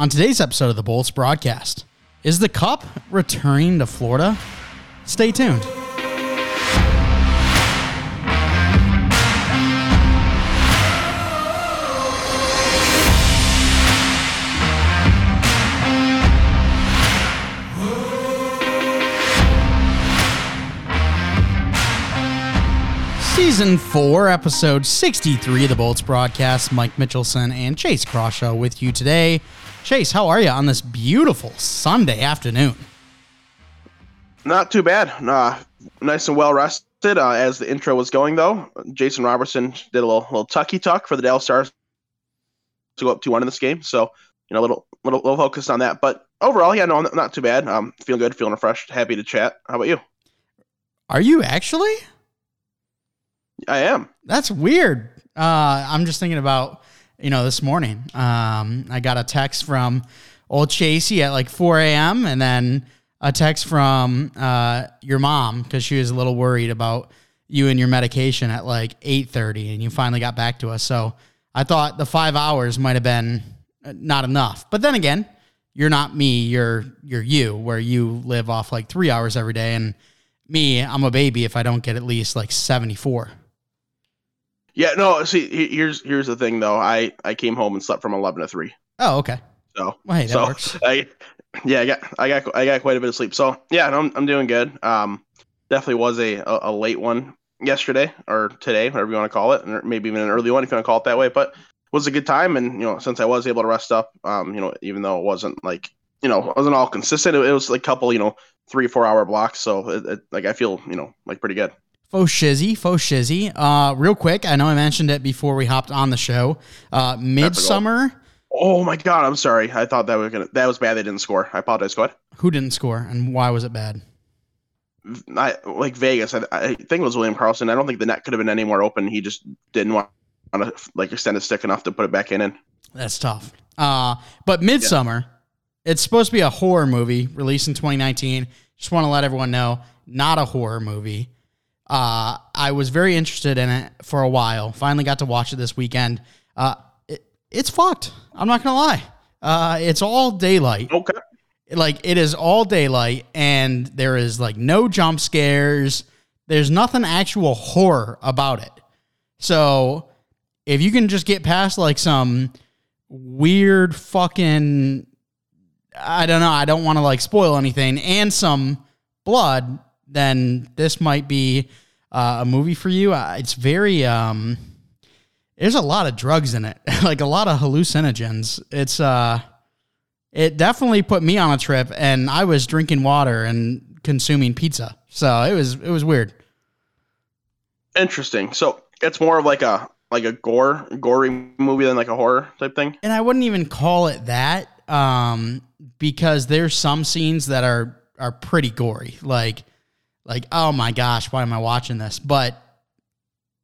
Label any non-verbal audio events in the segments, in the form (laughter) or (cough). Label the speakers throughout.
Speaker 1: On today's episode of the Bolts broadcast, is the Cup returning to Florida? Stay tuned. Season 4, episode 63 of the Bolts broadcast. Mike Mitchelson and Chase Crawshaw with you today. Chase, how are you on this beautiful Sunday afternoon?
Speaker 2: Not too bad. Uh, nice and well rested. Uh, as the intro was going, though, Jason Robertson did a little little tucky tuck for the Dallas Stars to go up two one in this game. So you know, a little little little focused on that. But overall, yeah, no, not too bad. Um, feeling good, feeling refreshed, happy to chat. How about you?
Speaker 1: Are you actually?
Speaker 2: I am.
Speaker 1: That's weird. Uh, I'm just thinking about you know this morning. Um, I got a text from old Chasey at like 4 a.m. and then a text from uh, your mom because she was a little worried about you and your medication at like 8:30, and you finally got back to us. So I thought the five hours might have been uh, not enough. But then again, you're not me. You're you're you, where you live off like three hours every day, and me, I'm a baby if I don't get at least like 74.
Speaker 2: Yeah, no. See, here's here's the thing though. I I came home and slept from eleven to three.
Speaker 1: Oh, okay.
Speaker 2: So
Speaker 1: Well, hey, that
Speaker 2: so
Speaker 1: works.
Speaker 2: I yeah I got I got I got quite a bit of sleep. So yeah, I'm I'm doing good. Um, definitely was a a, a late one yesterday or today, whatever you want to call it, or maybe even an early one if you want to call it that way. But it was a good time, and you know since I was able to rest up, um, you know even though it wasn't like you know it wasn't all consistent, it, it was like a couple you know three four hour blocks. So it, it, like I feel you know like pretty good.
Speaker 1: Faux shizzy, faux shizzy. Uh, real quick, I know I mentioned it before we hopped on the show. Uh, Midsommar,
Speaker 2: Oh my god, I'm sorry. I thought that was gonna that was bad. They didn't score. I apologize. Go ahead.
Speaker 1: who didn't score and why was it bad?
Speaker 2: I like Vegas. I, I think it was William Karlsson. I don't think the net could have been any more open. He just didn't want to like extend his stick enough to put it back in. And
Speaker 1: That's tough. Uh, but Midsommar, it's supposed to be a horror movie released in 2019. Just want to let everyone know, not a horror movie. Uh, I was very interested in it for a while. Finally got to watch it this weekend. Uh, it, it's fucked. I'm not gonna lie. Uh, it's all daylight.
Speaker 2: okay,
Speaker 1: like it is all daylight and there is like no jump scares there's nothing actual horror about it so if you can just get past like some weird fucking i don't know i don't want to like spoil anything and some blood then this might be uh, a movie for you uh, it's very um there's a lot of drugs in it (laughs) like a lot of hallucinogens it's uh it definitely put me on a trip and I was drinking water and consuming pizza. So it was it was weird.
Speaker 2: interesting. So it's more of like a like a gore gory movie than like a horror type thing.
Speaker 1: And I wouldn't even call it that um because there's some scenes that are are pretty gory. Like like oh my gosh, why am I watching this? But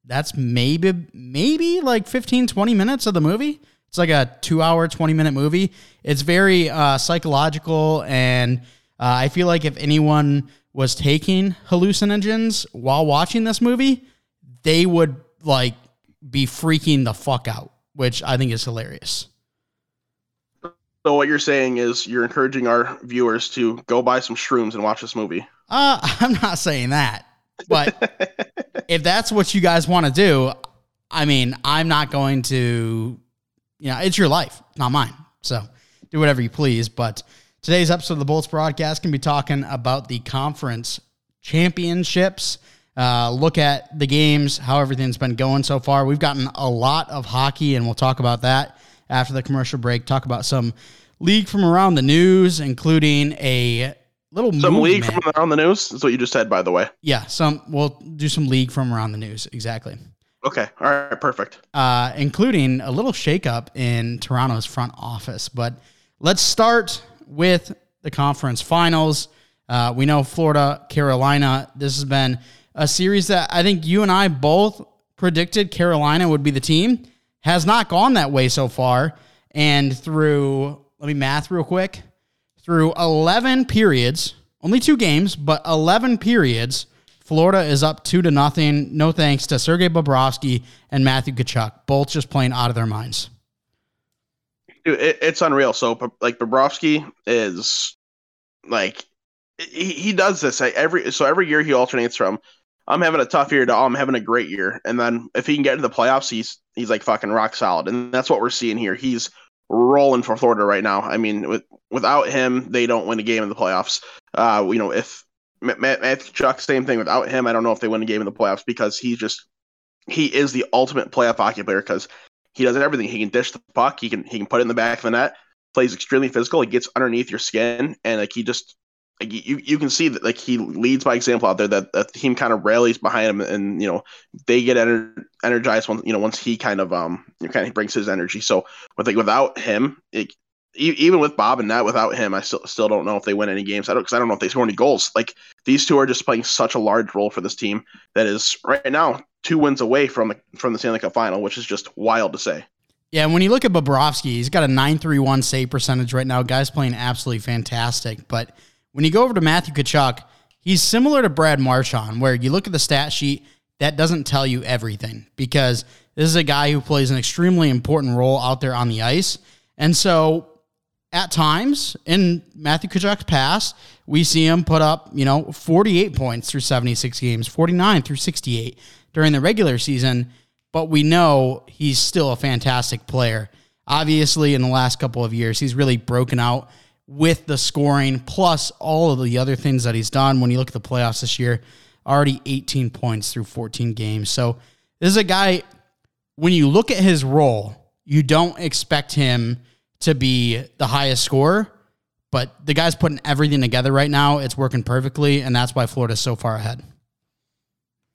Speaker 1: that's maybe maybe like 15 20 minutes of the movie. It's like a 2 hour 20 minute movie. It's very uh psychological and uh, I feel like if anyone was taking hallucinogens while watching this movie, they would like be freaking the fuck out, which I think is hilarious.
Speaker 2: So what you're saying is you're encouraging our viewers to go buy some shrooms and watch this movie.
Speaker 1: Uh, (laughs) I'm not saying that, but (laughs) if that's what you guys want to do, I mean, I'm not going to, you know, it's your life, not mine. So do whatever you please. But today's episode of the Bolts broadcast can be talking about the conference championships. Uh, look at the games, how everything's been going so far. We've gotten a lot of hockey, and we'll talk about that after the commercial break. Talk about some league from around the news, including a little
Speaker 2: Some league from around the news. That's what you just said, by the way.
Speaker 1: Yeah, some we'll do some league from around the news. Exactly.
Speaker 2: Okay. All right. Perfect.
Speaker 1: Uh, including a little shakeup in Toronto's front office. But let's start with the conference finals. Uh, we know Florida, Carolina. This has been a series that I think you and I both predicted Carolina would be the team. Has not gone that way so far. And through, let me math real quick, through 11 periods, only two games, but 11 periods, Florida is up two to nothing. No thanks to Sergei Bobrovsky and Matthew Tkachuk, both just playing out of their minds.
Speaker 2: Dude, it, it's unreal. So, like, Bobrovsky is like he, he does this every so every year he alternates from I'm having a tough year to oh, I'm having a great year, and then if he can get into the playoffs, he's he's like fucking rock solid, and that's what we're seeing here. He's rolling for Florida right now. I mean, with without him, they don't win a game in the playoffs. Uh, you know, if Matt, Matt Chuck, same thing. Without him, I don't know if they win a game in the playoffs because he's just he is the ultimate playoff hockey player because he does everything. He can dish the puck, he can he can put it in the back of the net, plays extremely physical. He gets underneath your skin, and like he just like you you can see that like he leads by example out there. That, the team kind of rallies behind him, and you know they get ener- energized once you know once he kind of um you know, kind of brings his energy. So with like without him, it, even with Bob and Net, without him, I still still don't know if they win any games. I don't because I don't know if they score any goals. Like these two are just playing such a large role for this team that is right now two wins away from the from the Stanley Cup final, which is just wild to say.
Speaker 1: Yeah, and when you look at Bobrovsky, he's got a 931 save percentage right now. Guy's playing absolutely fantastic. But when you go over to Matthew Tkachuk, he's similar to Brad Marchand, where you look at the stat sheet, that doesn't tell you everything because this is a guy who plays an extremely important role out there on the ice. And so at times in Matthew Tkachuk's past, we see him put up, you know, 48 points through 76 games, 49 through 68 during the regular season, but we know he's still a fantastic player. Obviously, in the last couple of years, he's really broken out with the scoring plus all of the other things that he's done. When you look at the playoffs this year, already 18 points through 14 games. So this is a guy, when you look at his role, you don't expect him to be the highest scorer, but the guy's putting everything together right now. It's working perfectly, and that's why Florida's so far ahead.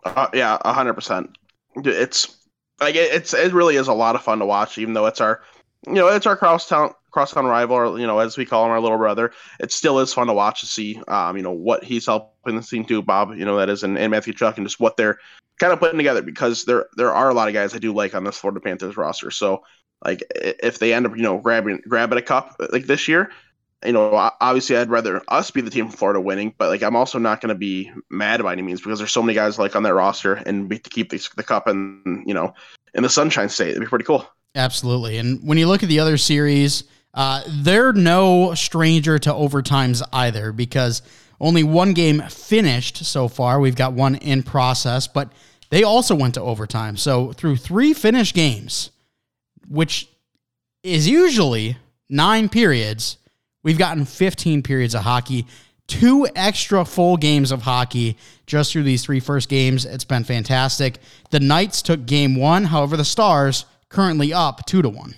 Speaker 2: Uh, yeah, hundred percent. It's like it's it really is a lot of fun to watch, even though it's our you know it's our crosstown crosstown rival, or you know as we call him, our little brother. It still is fun to watch to see, um, you know what he's helping the team do, Bob. You know that is, and, and Matthew Tkachuk, and just what they're kind of putting together because there there are a lot of guys I do like on this Florida Panthers roster. So like if they end up, you know, grabbing grabbing a cup like this year, you know, obviously I'd rather us be the team from Florida winning, but like I'm also not going to be mad by any means because there's so many guys like on that roster and be, to keep the, the cup and you know in the Sunshine State, it'd be pretty cool.
Speaker 1: Absolutely, and when you look at the other series, uh, they're no stranger to overtimes either because only one game finished so far. We've got one in process, but they also went to overtime. So through three finished games which is usually nine periods, we've gotten 15 periods of hockey, two extra full games of hockey just through these three first games. It's been fantastic. The Knights took game one, however, the Stars currently up two to one.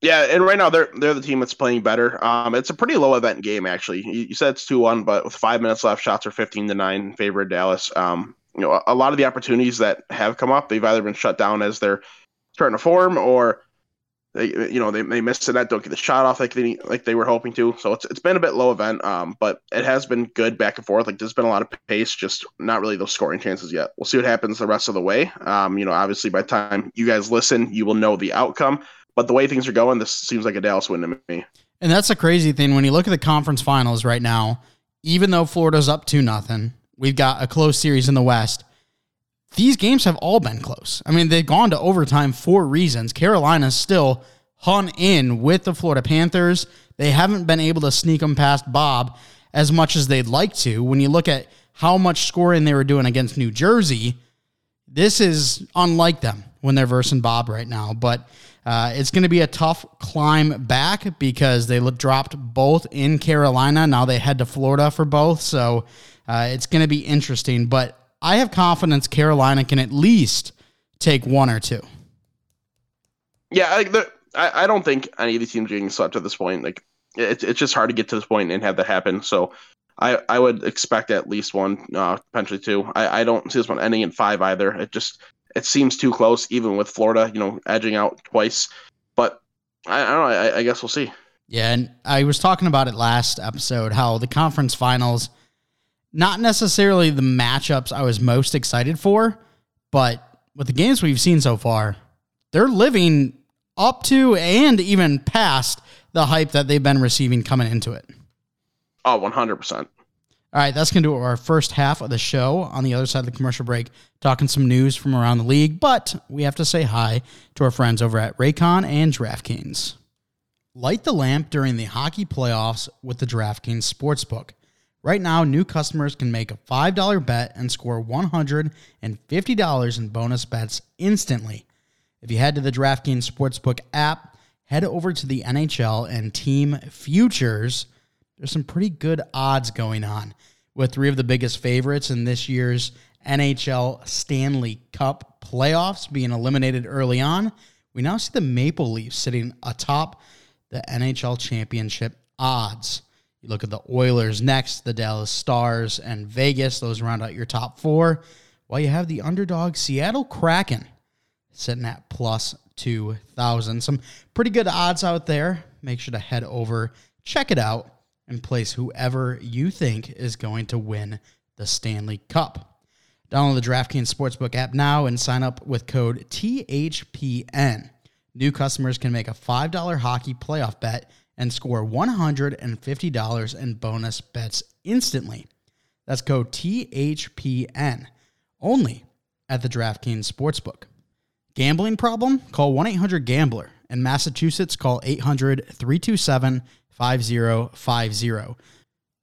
Speaker 2: Yeah, and right now they're they're the team that's playing better. Um, it's a pretty low event game actually. You, you said it's two one, but with five minutes left, shots are fifteen to nine in favor Dallas. Um, you know, a, a lot of the opportunities that have come up, they've either been shut down as they're starting to form, or they you know they, they missed that don't get the shot off like they like they were hoping to. So it's it's been a bit low event, um, but it has been good back and forth. Like there's been a lot of pace, just not really those scoring chances yet. We'll see what happens the rest of the way. Um, you know, obviously by the time you guys listen, you will know the outcome. But the way things are going, this seems like a Dallas win to me.
Speaker 1: And that's a crazy thing when you look at the conference finals right now. Even though Florida's up to nothing, we've got a close series in the West these games have all been close. I mean, they've gone to overtime for reasons. Carolina's still hung in with the Florida Panthers. They haven't been able to sneak them past Bob as much as they'd like to. When you look at how much scoring they were doing against New Jersey, this is unlike them when they're versing Bob right now. But uh, it's going to be a tough climb back because they dropped both in Carolina. Now they head to Florida for both. So uh, it's going to be interesting. But I have confidence Carolina can at least take one or two.
Speaker 2: Yeah, like the, I, I don't think any of these teams are getting swept at this point. Like it's it's just hard to get to this point and have that happen. So I I would expect at least one, uh, potentially two. I, I don't see this one ending in five either. It just it seems too close, even with Florida, you know, edging out twice. But I, I don't know. I, I guess we'll see.
Speaker 1: Yeah, and I was talking about it last episode how the conference finals, not necessarily the matchups I was most excited for, but with the games we've seen so far, they're living up to and even past the hype that they've been receiving coming into it.
Speaker 2: Oh, 100%.
Speaker 1: All right, that's going to do our first half of the show. On the other side of the commercial break, talking some news from around the league, but we have to say hi to our friends over at Raycon and DraftKings. Light the lamp during the hockey playoffs with the DraftKings Sportsbook. Right now, new customers can make a $5 bet and score $150 in bonus bets instantly. If you head to the DraftKings Sportsbook app, head over to the NHL and team futures – there's some pretty good odds going on with three of the biggest favorites in this year's NHL Stanley Cup playoffs being eliminated early on. We now see the Maple Leafs sitting atop the NHL championship odds. You look at the Oilers next, the Dallas Stars, and Vegas. Those round out your top four. While you have the underdog Seattle Kraken sitting at plus 2,000. Some pretty good odds out there. Make sure to head over, check it out and place whoever you think is going to win the Stanley Cup. Download the DraftKings Sportsbook app now and sign up with code THPN. New customers can make a $5 hockey playoff bet and score $150 in bonus bets instantly. That's code THPN only at the DraftKings Sportsbook. Gambling problem? Call 1 800 Gambler. In Massachusetts, call 800 327 5050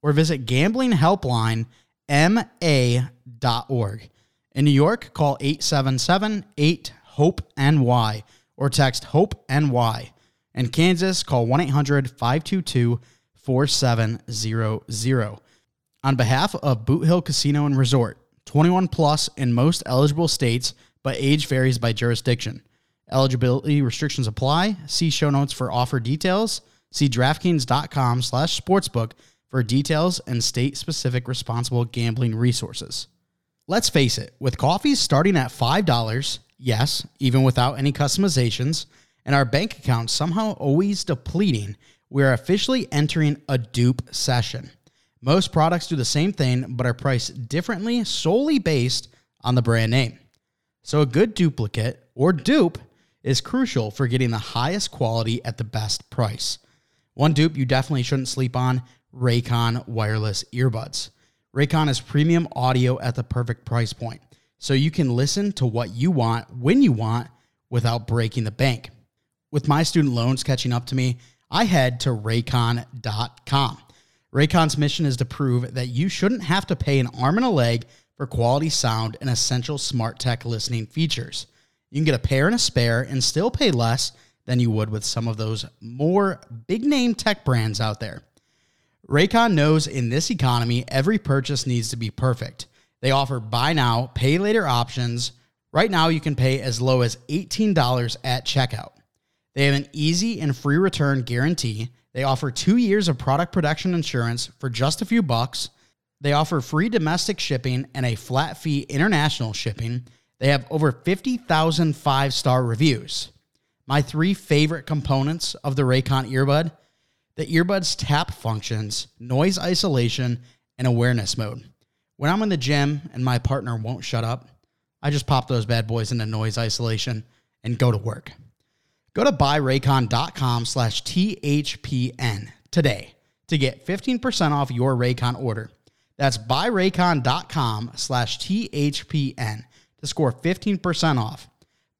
Speaker 1: or visit gamblinghelplinema.org. In New York, call 877 8 HOPE NY or text HOPE NY. In Kansas, call 1 800 522 4700. On behalf of Boot Hill Casino and Resort, 21 plus in most eligible states, but age varies by jurisdiction. Eligibility restrictions apply. See show notes for offer details. See DraftKings.com slash sportsbook for details and state-specific responsible gambling resources. Let's face it, with coffees starting at $5, yes, even without any customizations, and our bank account somehow always depleting, we're officially entering a dupe session. Most products do the same thing, but are priced differently solely based on the brand name. So a good duplicate, or dupe, is crucial for getting the highest quality at the best price. One dupe you definitely shouldn't sleep on Raycon wireless earbuds. Raycon is premium audio at the perfect price point, so you can listen to what you want when you want without breaking the bank. With my student loans catching up to me, I head to raycon.com. Raycon's mission is to prove that you shouldn't have to pay an arm and a leg for quality sound and essential smart tech listening features. You can get a pair and a spare and still pay less than you would with some of those more big name tech brands out there. Raycon knows in this economy, every purchase needs to be perfect. They offer buy now, pay later options. Right now, you can pay as low as $18 at checkout. They have an easy and free return guarantee. They offer two years of product protection insurance for just a few bucks. They offer free domestic shipping and a flat fee international shipping. They have over 50,000 five star reviews. My three favorite components of the Raycon earbud the earbud's tap functions, noise isolation, and awareness mode. When I'm in the gym and my partner won't shut up, I just pop those bad boys into noise isolation and go to work. Go to buyraycon.com slash THPN today to get 15% off your Raycon order. That's buyraycon.com slash THPN to score 15% off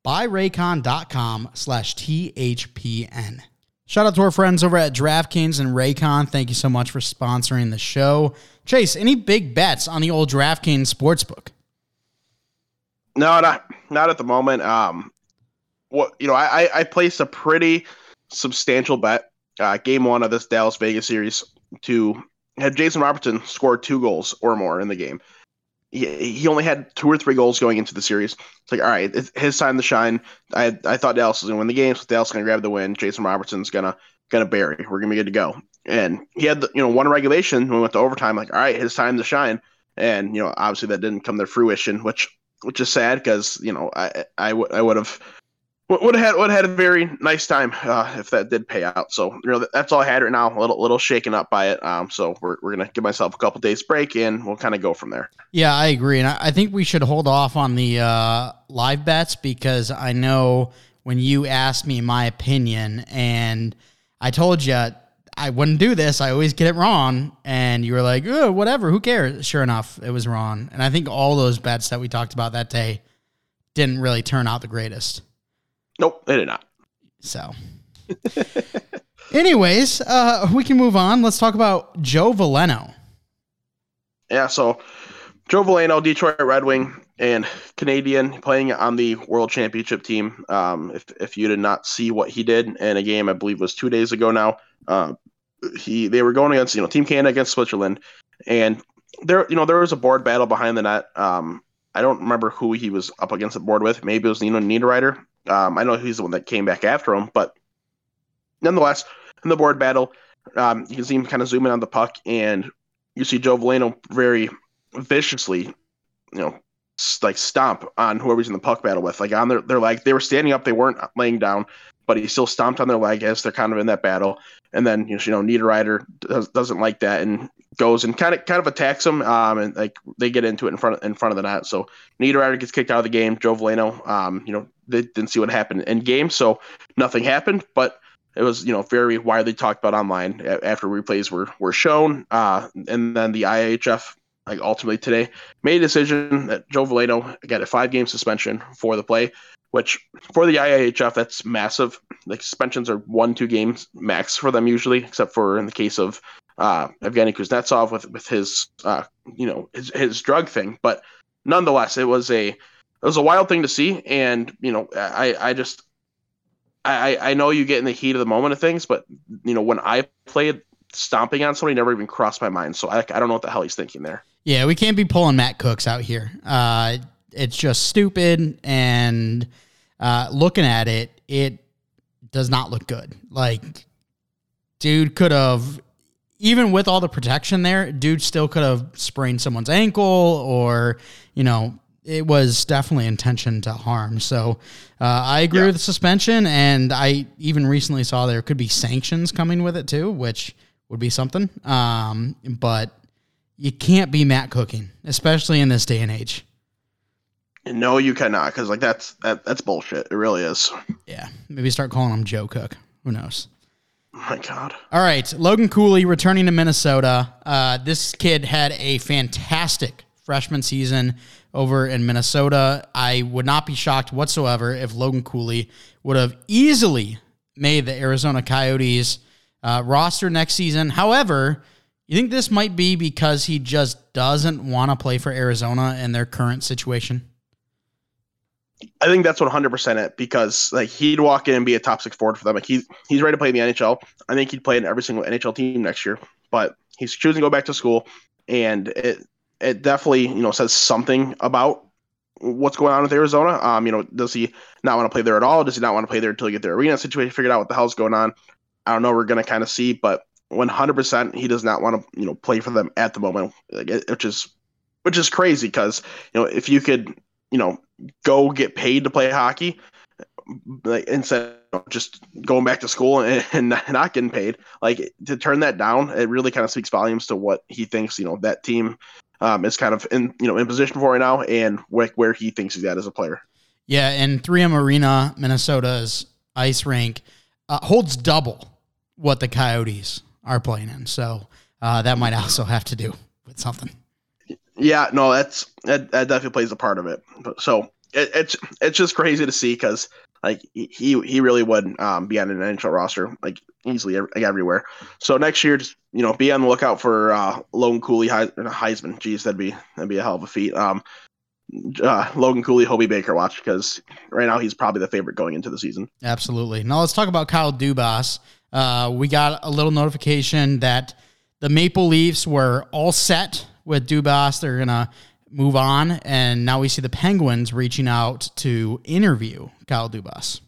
Speaker 1: buyraycon.com slash THPN. Shout out to our friends over at DraftKings and Raycon. Thank you so much for sponsoring the show. Chase, any big bets on the old DraftKings sportsbook?
Speaker 2: No, not not at the moment. Um, what you know, I I placed a pretty substantial bet, uh, game one of this Dallas Vegas series to have Jason Robertson score two goals or more in the game he, he only had two or three goals going into the series. It's like, all right, his time to shine. I I thought Dallas was gonna win the game, so Dallas gonna grab the win. Jason Robertson's gonna gonna bury. We're gonna be good to go. And he had the, you know one regulation when we went to overtime. Like, all right, his time to shine. And you know, obviously that didn't come to fruition, which which is sad because you know I I would have would have had would have had a very nice time uh, if that did pay out. So you know that's all I had right now. A little little shaken up by it. Um, so we're we're gonna give myself a couple days break and we'll kind of go from there.
Speaker 1: Yeah, I agree, and I, I think we should hold off on the uh, live bets because I know when you asked me my opinion, and I told you I wouldn't do this. I always get it wrong, and you were like, oh, "Whatever, who cares?" Sure enough, it was wrong, and I think all those bets that we talked about that day didn't really turn out the greatest.
Speaker 2: Nope, they did not.
Speaker 1: So, (laughs) anyways, uh, we can move on. Let's talk about Joe Veleno.
Speaker 2: Yeah, so Joe Veleno, Detroit Red Wing, and Canadian playing on the World Championship team. Um, if if you did not see what he did in a game, I believe was two days ago now. Uh, he they were going against you know Team Canada against Switzerland, and there you know there was a board battle behind the net. Um, I don't remember who he was up against the board with. Maybe it was Nino Niederreiter. Um, I know he's the one that came back after him, but nonetheless, in the board battle, um, you can see him kind of zoom in on the puck, and you see Joe Veleno very viciously, you know, like stomp on whoever's in the puck battle with, like on their their leg. They were standing up, they weren't laying down, but he still stomped on their leg as they're kind of in that battle. And then you know, Niederreiter does, doesn't like that and goes and kind of kind of attacks him. Um, and like they get into it in front of, in front of the net. So Niederreiter gets kicked out of the game. Joe Veleno, um, you know, they didn't see what happened in game, so nothing happened. But it was you know very widely talked about online after replays were were shown. Uh, and then the IIHF like ultimately today made a decision that Joe Veleno got a five game suspension for the play, which for the IIHF that's massive. Like suspensions are one two games max for them usually, except for in the case of uh, Evgeny Kuznetsov with with his uh, you know his, his drug thing. But nonetheless, it was a it was a wild thing to see, and you know I I just I, I know you get in the heat of the moment of things, but you know when I played, stomping on somebody never even crossed my mind. So I, I don't know what the hell he's thinking there.
Speaker 1: Yeah, we can't be pulling Matt Cooks out here. Uh, it's just stupid, and uh, looking at it, it does not look good. Like, dude could have, even with all the protection there, dude still could have sprained someone's ankle, or you know, it was definitely intention to harm. So uh, I agree yeah. with the suspension, and I even recently saw there could be sanctions coming with it too, which would be something. Um, but you can't be Matt cooking, especially in this day and age.
Speaker 2: No, you cannot, because like that's that, that's bullshit. It really is.
Speaker 1: Yeah, maybe start calling him Joe Cook. Who knows?
Speaker 2: Oh my God.
Speaker 1: All right, Logan Cooley returning to Minnesota. Uh, this kid had a fantastic freshman season over in Minnesota. I would not be shocked whatsoever if Logan Cooley would have easily made the Arizona Coyotes uh, roster next season. However, you think this might be because he just doesn't want to play for Arizona in their current situation?
Speaker 2: I think that's 100% it because like he'd walk in and be a top six forward for them. Like he's he's ready to play in the NHL. I think he'd play in every single NHL team next year. But he's choosing to go back to school, and it it definitely you know says something about what's going on with Arizona. Um, you know, does he not want to play there at all? Does he not want to play there until you get their arena situation figured out? What the hell's going on? I don't know. We're gonna kind of see, but 100% he does not want to you know play for them at the moment, which is which is crazy because you know if you could you know go get paid to play hockey like instead of just going back to school and, (laughs) and not getting paid like to turn that down it really kind of speaks volumes to what he thinks you know that team um, is kind of in you know in position for right now and where, where he thinks he's at as a player.
Speaker 1: Yeah, and 3M Arena, Minnesota's ice rink uh, holds double what the Coyotes are playing in, so uh, that might also have to do with something.
Speaker 2: Yeah, no, that's that, that definitely plays a part of it. But, so it, it's it's just crazy to see because like he he really would um, be on an NHL roster like easily like, everywhere. So next year, just you know, be on the lookout for uh, Logan Cooley and Heisman. Jeez, that'd be that'd be a hell of a feat. Um, uh, Logan Cooley, Hobey Baker watch because right now he's probably the favorite going into the season.
Speaker 1: Absolutely. Now let's talk about Kyle Dubas. Uh, we got a little notification that the Maple Leafs were all set with Dubas. They're gonna move on, and now we see the Penguins reaching out to interview Kyle Dubas.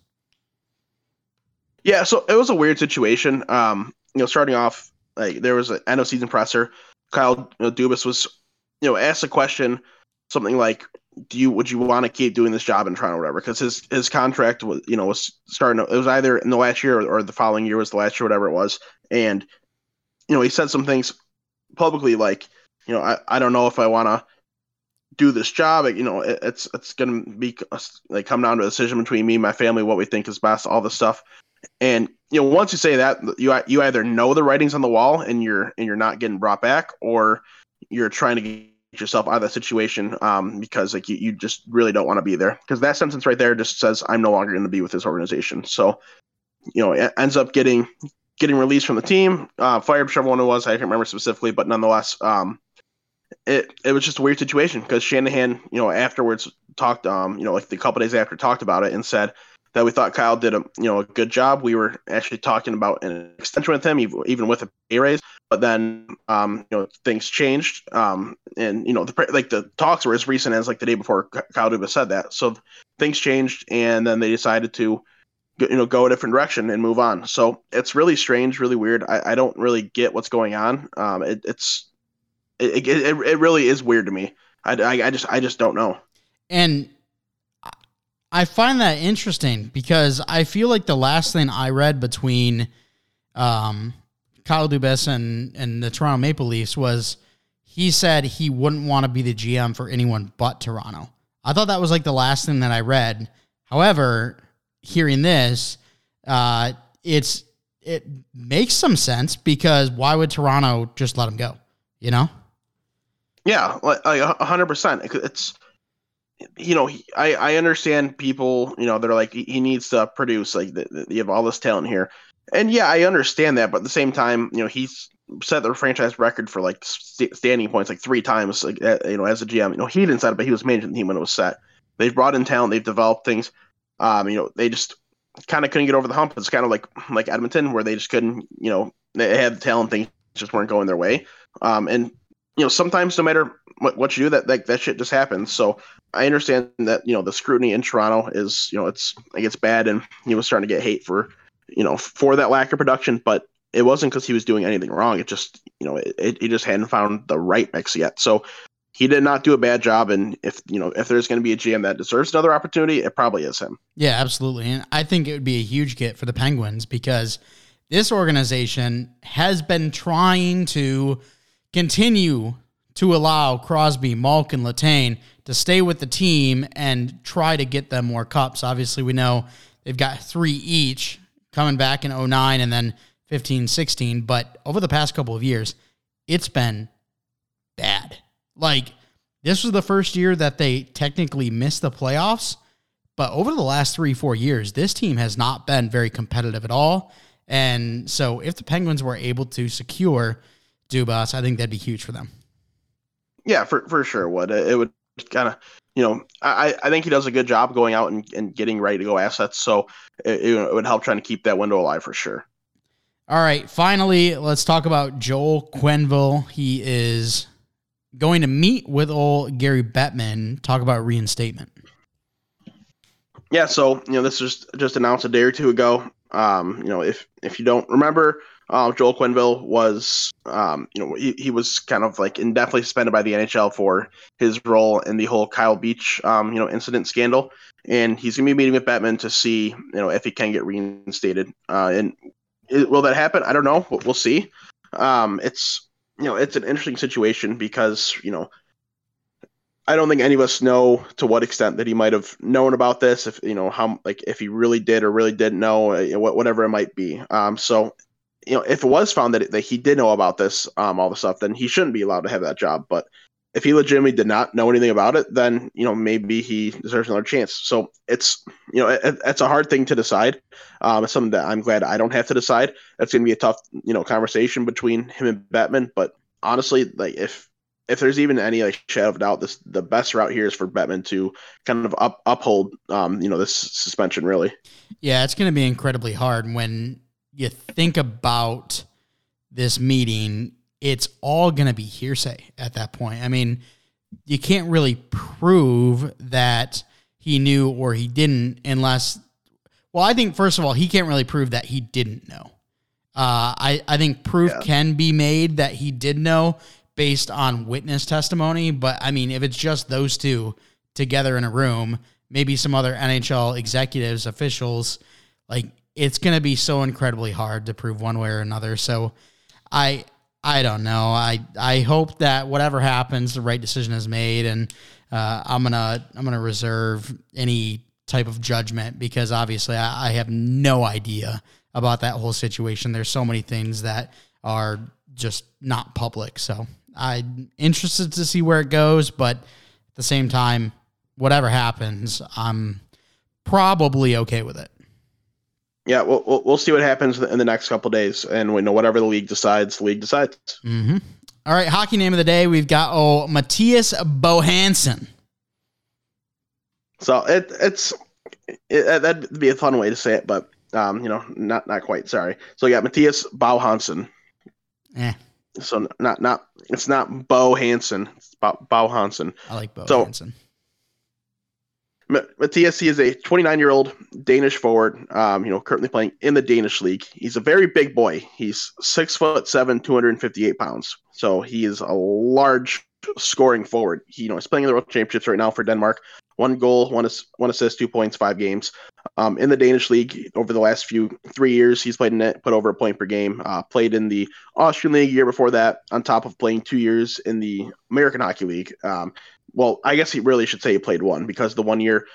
Speaker 2: Yeah, so it was a weird situation. Um, you know, starting off, like there was an end of season presser. Kyle you know, Dubas was, you know, asked a question, something like, do you would you want to keep doing this job in Toronto or whatever? Because his his contract was you know was starting. It was either in the last year or, or the following year was the last year, whatever it was. And you know he said some things publicly like you know I, I don't know if I want to do this job. You know it, it's it's gonna be like come down to a decision between me and my family what we think is best, all this stuff. And you know once you say that you you either know the writings on the wall and you're and you're not getting brought back or you're trying to get yourself out of that situation um, because like you, you just really don't want to be there because that sentence right there just says I'm no longer going to be with this organization. So you know it ends up getting getting released from the team, uh, fired whichever one it was. I can't remember specifically, but nonetheless, um, it it was just a weird situation because Shanahan, you know, afterwards talked, um, you know, like the couple days after talked about it and said that we thought Kyle did a you know a good job. We were actually talking about an extension with him, even with a pay raise. But then, um, you know, things changed, um, and you know, the like the talks were as recent as like the day before Kyle Dubas said that. So things changed, and then they decided to, you know, go a different direction and move on. So it's really strange, really weird. I, I don't really get what's going on. Um, it, it's it, it it really is weird to me. I, I, I just I just don't know.
Speaker 1: And I find that interesting because I feel like the last thing I read between um, Kyle Dubas and, and the Toronto Maple Leafs was he said he wouldn't want to be the GM for anyone but Toronto. I thought that was like the last thing that I read. However, hearing this, uh, it's it makes some sense because why would Toronto just let him go? You know?
Speaker 2: Yeah, like hundred percent. It's you know, I I understand people. You know, they're like he needs to produce. Like the, the, you have all this talent here, and yeah, I understand that. But at the same time, you know, he's set the franchise record for like st- standing points like three times. Like uh, you know, as a GM, you know, he didn't set it, but he was managing the team when it was set. They've brought in talent. They've developed things. Um, you know, they just kind of couldn't get over the hump. It's kind of like like Edmonton, where they just couldn't. You know, they had the talent, things just weren't going their way. Um, and you know, sometimes no matter what, what you do, that like that shit just happens. So I understand that you know the scrutiny in Toronto is you know it's it gets bad, and he was starting to get hate for you know for that lack of production, but it wasn't because he was doing anything wrong. It just you know it, it, just hadn't found the right mix yet. So he did not do a bad job, and if you know if there's going to be a GM that deserves another opportunity, it probably is him.
Speaker 1: Yeah, absolutely, and I think it would be a huge get for the Penguins because this organization has been trying to continue to allow Crosby, Malkin, and Letang to stay with the team and try to get them more cups. Obviously, we know they've got three each coming back in 09 and then 15, 16. But over the past couple of years, it's been bad. Like, this was the first year that they technically missed the playoffs. But over the last three, four years, this team has not been very competitive at all. And so if the Penguins were able to secure Dubas, I think that'd be huge for them.
Speaker 2: Yeah, for for sure would. It would kind of you know, I, I think he does a good job going out and, and getting ready to go assets. So it, it, would help trying to keep that window alive for sure.
Speaker 1: All right. Finally, let's talk about Joel Quenneville. He is going to meet with old Gary Bettman, talk about reinstatement.
Speaker 2: Yeah. So, you know, this was just announced a day or two ago. Um, you know, if, if you don't remember, uh, Joel Quenneville was, um, you know, he, he was kind of like indefinitely suspended by the NHL for his role in the whole Kyle Beach, um, you know, incident scandal. And he's going to be meeting with Bettman to see, you know, if he can get reinstated. Uh, and it, will that happen? I don't know. We'll, we'll see. Um, it's, you know, it's an interesting situation because, you know, I don't think any of us know to what extent that he might have known about this, if you know how, like if he really did or really didn't know, uh, whatever it might be. Um, so you know, if it was found that, that he did know about this, um, all the stuff, then he shouldn't be allowed to have that job. But if he legitimately did not know anything about it, then you know maybe he deserves another chance. So it's you know it, it's a hard thing to decide. Um, it's something that I'm glad I don't have to decide. It's going to be a tough you know conversation between him and Bettman. But honestly, like if if there's even any like shadow of doubt, this the best route here is for Bettman to kind of up uphold um you know this suspension really.
Speaker 1: Yeah, it's going to be incredibly hard when you think about this meeting, it's all going to be hearsay at that point. I mean, you can't really prove that he knew or he didn't unless, well, I think, first of all, he can't really prove that he didn't know. Uh, I, I think proof yeah. can be made that he did know based on witness testimony. But I mean, if it's just those two together in a room, maybe some other NHL executives, officials, like it's going to be so incredibly hard to prove one way or another. So I I don't know. I I hope that whatever happens, the right decision is made, and uh, I'm gonna I'm gonna reserve any type of judgment because obviously I, I have no idea about that whole situation. There's so many things that are just not public. So I'm interested to see where it goes, but at the same time, whatever happens, I'm probably okay with it.
Speaker 2: Yeah, we'll, we'll see what happens in the next couple days, and we know whatever the league decides, the league decides.
Speaker 1: Mm-hmm. All right, hockey name of the day. We've got oh Matthias Bohansen.
Speaker 2: So it, it's it, that'd be a fun way to say it, but um, you know, not not quite. Sorry. So yeah, Matthias Bauhansen.
Speaker 1: Eh.
Speaker 2: So not not it's not Bo Hansen. It's Bo, Hansen.
Speaker 1: I like Bo so, Hansen.
Speaker 2: Mattias, he is a 29 year old Danish forward. Um, you know, currently playing in the Danish league. He's a very big boy. He's six foot seven, 258 pounds. So he is a large scoring forward. He, you know, he's playing in the World Championships right now for Denmark. One goal, one, one assist, two points, five games. Um, in the Danish league over the last few three years, he's played in it, put over a point per game. Uh, played in the Austrian league year before that, on top of playing two years in the American Hockey League. Um, well, I guess he really should say he played one because the one year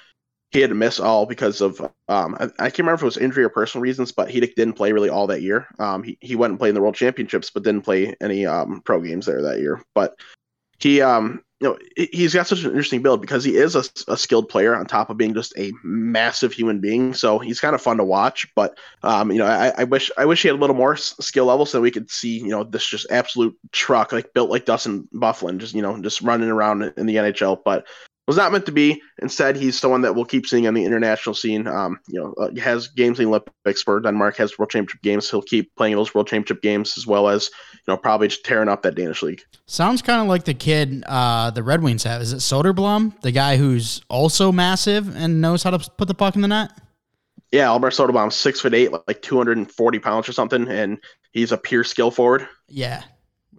Speaker 2: he had to miss all because of um, I, I, can't remember if it was injury or personal reasons, but he didn't play really all that year. Um, he, he went and played in the World Championships, but didn't play any um, pro games there that year. But he um you know he's got such an interesting build because he is a, a, skilled player on top of being just a massive human being. So he's kind of fun to watch but um you know i, I wish i wish he had a little more skill level so we could see you know this just absolute truck like built like dustin byfuglien just you know just running around in the nhl but was not meant to be. Instead, he's someone that we'll keep seeing on the international scene. Um, you know, uh, has games in the Olympics for Denmark, has World Championship games. He'll keep playing those World Championship games as well as you know probably just tearing up that Danish league.
Speaker 1: Sounds kind of like the kid uh, the Red Wings have. Is it Soderblom, the guy who's also massive and knows how to put the puck in the net?
Speaker 2: Yeah, Albert Soderblom's six foot eight, like two hundred and forty pounds or something, and he's a pure skill forward.
Speaker 1: Yeah,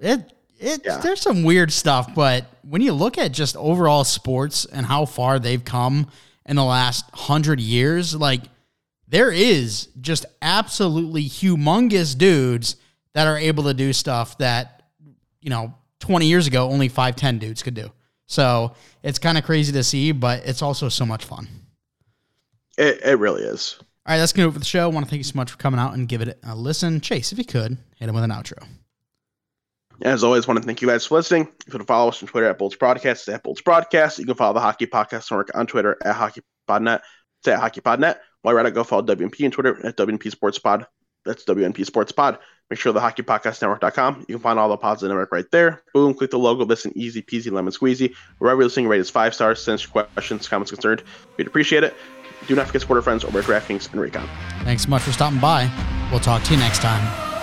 Speaker 1: it it, yeah. there's some weird stuff, but when you look at just overall sports and how far they've come in the last hundred years, like there is just absolutely humongous dudes that are able to do stuff that you know 20 years ago only 5'10 dudes could do. So it's kind of crazy to see, but it's also so much fun.
Speaker 2: It, it really is.
Speaker 1: All right, that's going to do it for the show. I want to thank you so much for coming out and give it a listen. Chase, if you could, hit him with an outro.
Speaker 2: As always, want to thank you guys for listening. If you want to follow us on Twitter at Bolts Broadcast, at Bolts Broadcast. You can follow the Hockey Podcast Network on Twitter at HockeyPodNet. It's at HockeyPodNet. While you're at it, go follow WNP on Twitter at WNP Sports Pod. That's WNP Sports Pod. Make sure the hockeypodcastnetwork.com. You can find all the pods of the network right there. Boom, click the logo. Listen easy peasy lemon squeezy. Wherever you're listening, rate is five stars. Send us your questions, comments, concerned. We'd appreciate it. Do not forget to support our friends over at DraftKings and Raycon.
Speaker 1: Thanks so much for stopping by. We'll talk to you next time.